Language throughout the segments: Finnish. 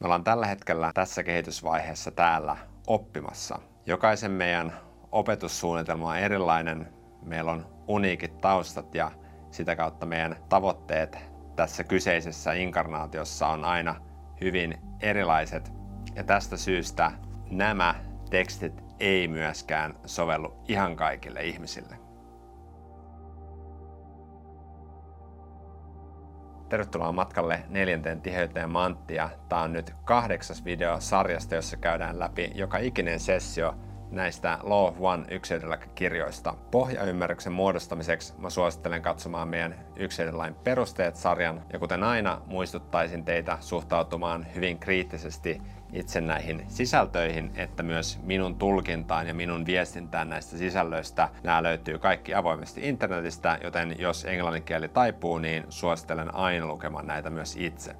Me ollaan tällä hetkellä tässä kehitysvaiheessa täällä oppimassa. Jokaisen meidän opetussuunnitelma on erilainen, meillä on uniikit taustat ja sitä kautta meidän tavoitteet tässä kyseisessä inkarnaatiossa on aina hyvin erilaiset. Ja tästä syystä nämä tekstit ei myöskään sovellu ihan kaikille ihmisille. Tervetuloa matkalle neljänteen tiheyteen Manttia. Tämä on nyt kahdeksas video sarjasta, jossa käydään läpi joka ikinen sessio näistä Law One yksilöllä-kirjoista. Pohjaymmärryksen muodostamiseksi mä suosittelen katsomaan meidän yksilölain perusteet-sarjan, ja kuten aina muistuttaisin teitä suhtautumaan hyvin kriittisesti itse näihin sisältöihin, että myös minun tulkintaan ja minun viestintään näistä sisällöistä. Nämä löytyy kaikki avoimesti internetistä, joten jos englannin kieli taipuu, niin suosittelen aina lukemaan näitä myös itse.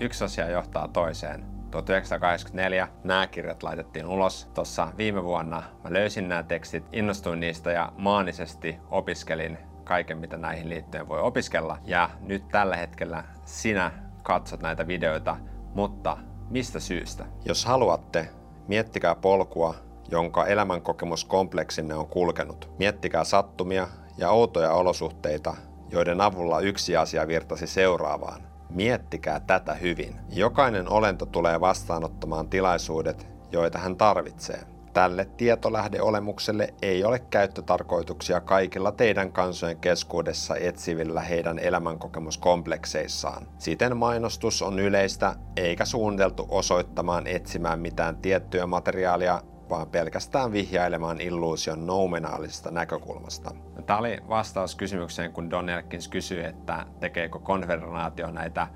Yksi asia johtaa toiseen. 1984 nämä kirjat laitettiin ulos. Tuossa viime vuonna mä löysin nämä tekstit, innostuin niistä ja maanisesti opiskelin kaiken, mitä näihin liittyen voi opiskella. Ja nyt tällä hetkellä sinä katsot näitä videoita, mutta mistä syystä? Jos haluatte, miettikää polkua, jonka elämänkokemuskompleksinne on kulkenut. Miettikää sattumia ja outoja olosuhteita, joiden avulla yksi asia virtasi seuraavaan. Miettikää tätä hyvin. Jokainen olento tulee vastaanottamaan tilaisuudet, joita hän tarvitsee. Tälle tietolähdeolemukselle ei ole käyttötarkoituksia kaikilla teidän kansojen keskuudessa etsivillä heidän elämänkokemuskomplekseissaan. Siten mainostus on yleistä eikä suunniteltu osoittamaan etsimään mitään tiettyä materiaalia, vaan pelkästään vihjailemaan illuusion noumenaalisesta näkökulmasta. Tämä oli vastaus kysymykseen, kun Don Elkins kysyi, että tekeekö konfederaatio näitä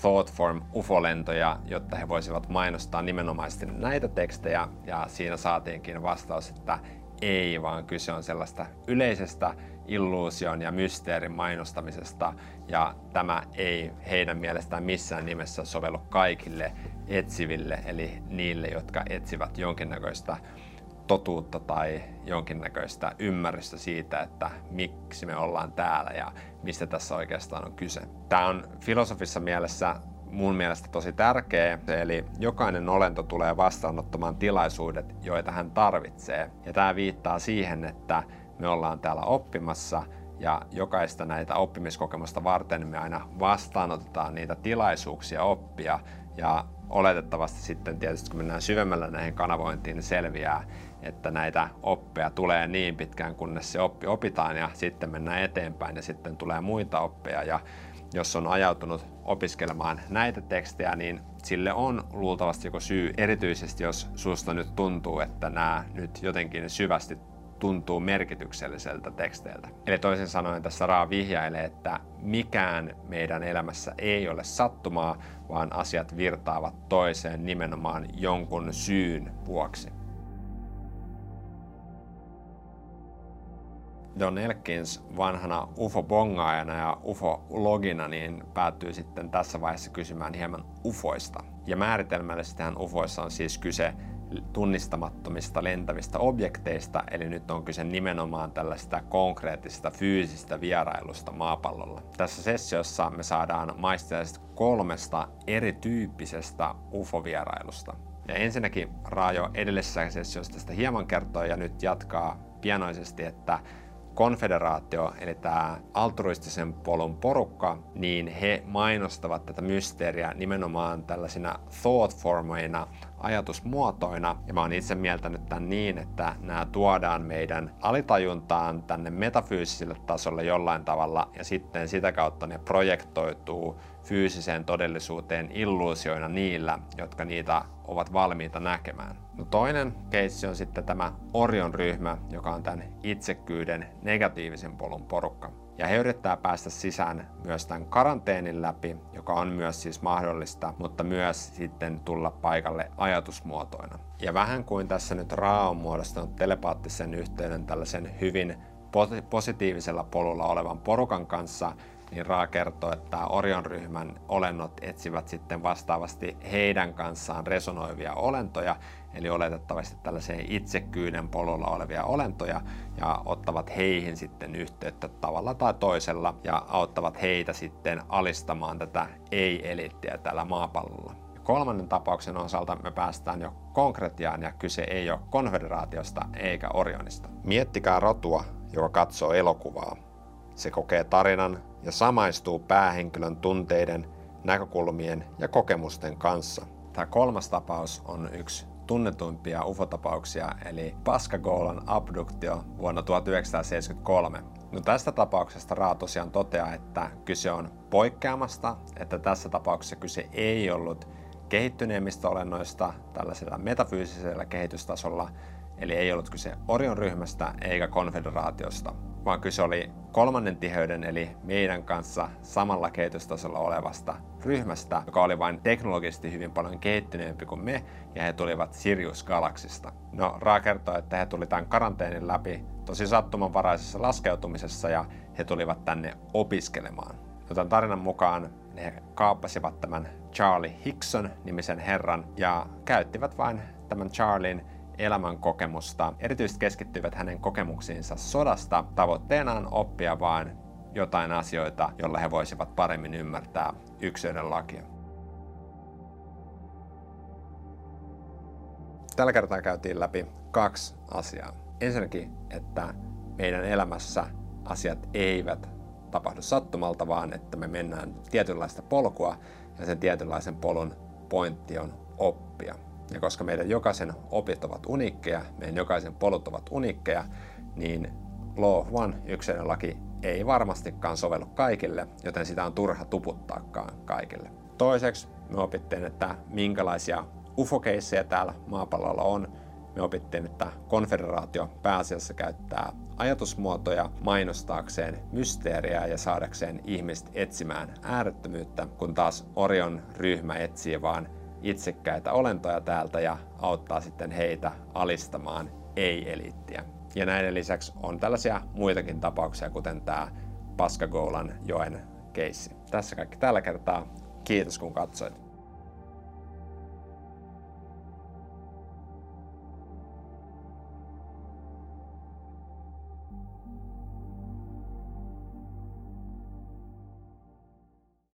Thoughtform ufolentoja, jotta he voisivat mainostaa nimenomaisesti näitä tekstejä, ja siinä saatiinkin vastaus, että ei, vaan kyse on sellaista yleisestä illuusion ja mysteerin mainostamisesta, ja tämä ei heidän mielestään missään nimessä sovellu kaikille etsiville, eli niille, jotka etsivät jonkinnäköistä totuutta tai jonkinnäköistä ymmärrystä siitä, että miksi me ollaan täällä ja mistä tässä oikeastaan on kyse. Tämä on filosofissa mielessä mun mielestä tosi tärkeä, eli jokainen olento tulee vastaanottamaan tilaisuudet, joita hän tarvitsee. Ja tämä viittaa siihen, että me ollaan täällä oppimassa ja jokaista näitä oppimiskokemusta varten me aina vastaanotetaan niitä tilaisuuksia oppia ja oletettavasti sitten tietysti kun mennään syvemmällä näihin kanavointiin, niin selviää, että näitä oppeja tulee niin pitkään, kunnes se oppi opitaan ja sitten mennään eteenpäin ja sitten tulee muita oppeja. Ja jos on ajautunut opiskelemaan näitä tekstejä, niin sille on luultavasti joku syy, erityisesti jos susta nyt tuntuu, että nämä nyt jotenkin syvästi tuntuu merkitykselliseltä teksteiltä. Eli toisin sanoen tässä Raa vihjailee, että mikään meidän elämässä ei ole sattumaa, vaan asiat virtaavat toiseen nimenomaan jonkun syyn vuoksi. Don Elkins vanhana UFO-bongaajana ja UFO-logina niin päätyy sitten tässä vaiheessa kysymään hieman UFOista. Ja määritelmällisesti UFOissa on siis kyse tunnistamattomista lentävistä objekteista, eli nyt on kyse nimenomaan tällaista konkreettisesta fyysistä vierailusta maapallolla. Tässä sessiossa me saadaan maistaa kolmesta erityyppisestä UFO-vierailusta. Ja ensinnäkin Raajo edellisessä sessiossa tästä hieman kertoo ja nyt jatkaa pianoisesti, että konfederaatio, eli tämä altruistisen polun porukka, niin he mainostavat tätä mysteeriä nimenomaan tällaisina thought-formeina, ajatusmuotoina. Ja mä oon itse mieltänyt tämän niin, että nämä tuodaan meidän alitajuntaan tänne metafyysiselle tasolle jollain tavalla, ja sitten sitä kautta ne projektoituu fyysiseen todellisuuteen illuusioina niillä, jotka niitä ovat valmiita näkemään. No toinen keissi on sitten tämä Orion ryhmä, joka on tämän itsekyyden negatiivisen polun porukka. Ja he yrittää päästä sisään myös tämän karanteenin läpi, joka on myös siis mahdollista, mutta myös sitten tulla paikalle ajatusmuotoina. Ja vähän kuin tässä nyt Raa on muodostanut telepaattisen yhteyden tällaisen hyvin positiivisella polulla olevan porukan kanssa, niin Raa kertoo, että Orion ryhmän olennot etsivät sitten vastaavasti heidän kanssaan resonoivia olentoja, eli oletettavasti tällaiseen itsekyyden polulla olevia olentoja, ja ottavat heihin sitten yhteyttä tavalla tai toisella, ja auttavat heitä sitten alistamaan tätä ei-elittiä tällä maapallolla. Kolmannen tapauksen osalta me päästään jo konkretiaan ja kyse ei ole konfederaatiosta eikä Orionista. Miettikää rotua, joka katsoo elokuvaa. Se kokee tarinan ja samaistuu päähenkilön tunteiden, näkökulmien ja kokemusten kanssa. Tämä kolmas tapaus on yksi tunnetuimpia UFO-tapauksia, eli Pascagolan abduktio vuonna 1973. No tästä tapauksesta Raa tosiaan toteaa, että kyse on poikkeamasta, että tässä tapauksessa kyse ei ollut kehittyneemmistä olennoista tällaisella metafyysisellä kehitystasolla, eli ei ollut kyse Orion ryhmästä eikä konfederaatiosta, vaan kyse oli kolmannen tiheyden eli meidän kanssa samalla kehitystasolla olevasta ryhmästä, joka oli vain teknologisesti hyvin paljon kehittyneempi kuin me, ja he tulivat Sirius-galaksista. No, Ra kertoo, että he tuli tämän karanteenin läpi tosi sattumanvaraisessa laskeutumisessa, ja he tulivat tänne opiskelemaan. Joten tarinan mukaan he kaappasivat tämän Charlie Hickson nimisen herran ja käyttivät vain tämän Charlin elämän kokemusta. Erityisesti keskittyivät hänen kokemuksiinsa sodasta. Tavoitteenaan oppia vain jotain asioita, joilla he voisivat paremmin ymmärtää yksilöiden lakia. Tällä kertaa käytiin läpi kaksi asiaa. Ensinnäkin, että meidän elämässä asiat eivät tapahdu sattumalta, vaan että me mennään tietynlaista polkua ja sen tietynlaisen polun pointti on oppia. Ja koska meidän jokaisen opit ovat uniikkeja, meidän jokaisen polut ovat uniikkeja, niin Law One yksilön laki ei varmastikaan sovellu kaikille, joten sitä on turha tuputtaakaan kaikille. Toiseksi me opittiin, että minkälaisia ufokeissejä täällä maapallolla on. Me opittiin, että konfederaatio pääasiassa käyttää ajatusmuotoja mainostaakseen mysteeriä ja saadakseen ihmiset etsimään äärettömyyttä, kun taas Orion ryhmä etsii vaan itsekkäitä olentoja täältä ja auttaa sitten heitä alistamaan ei-eliittiä. Ja näiden lisäksi on tällaisia muitakin tapauksia, kuten tämä Paskagoulan joen keissi. Tässä kaikki tällä kertaa. Kiitos kun katsoit.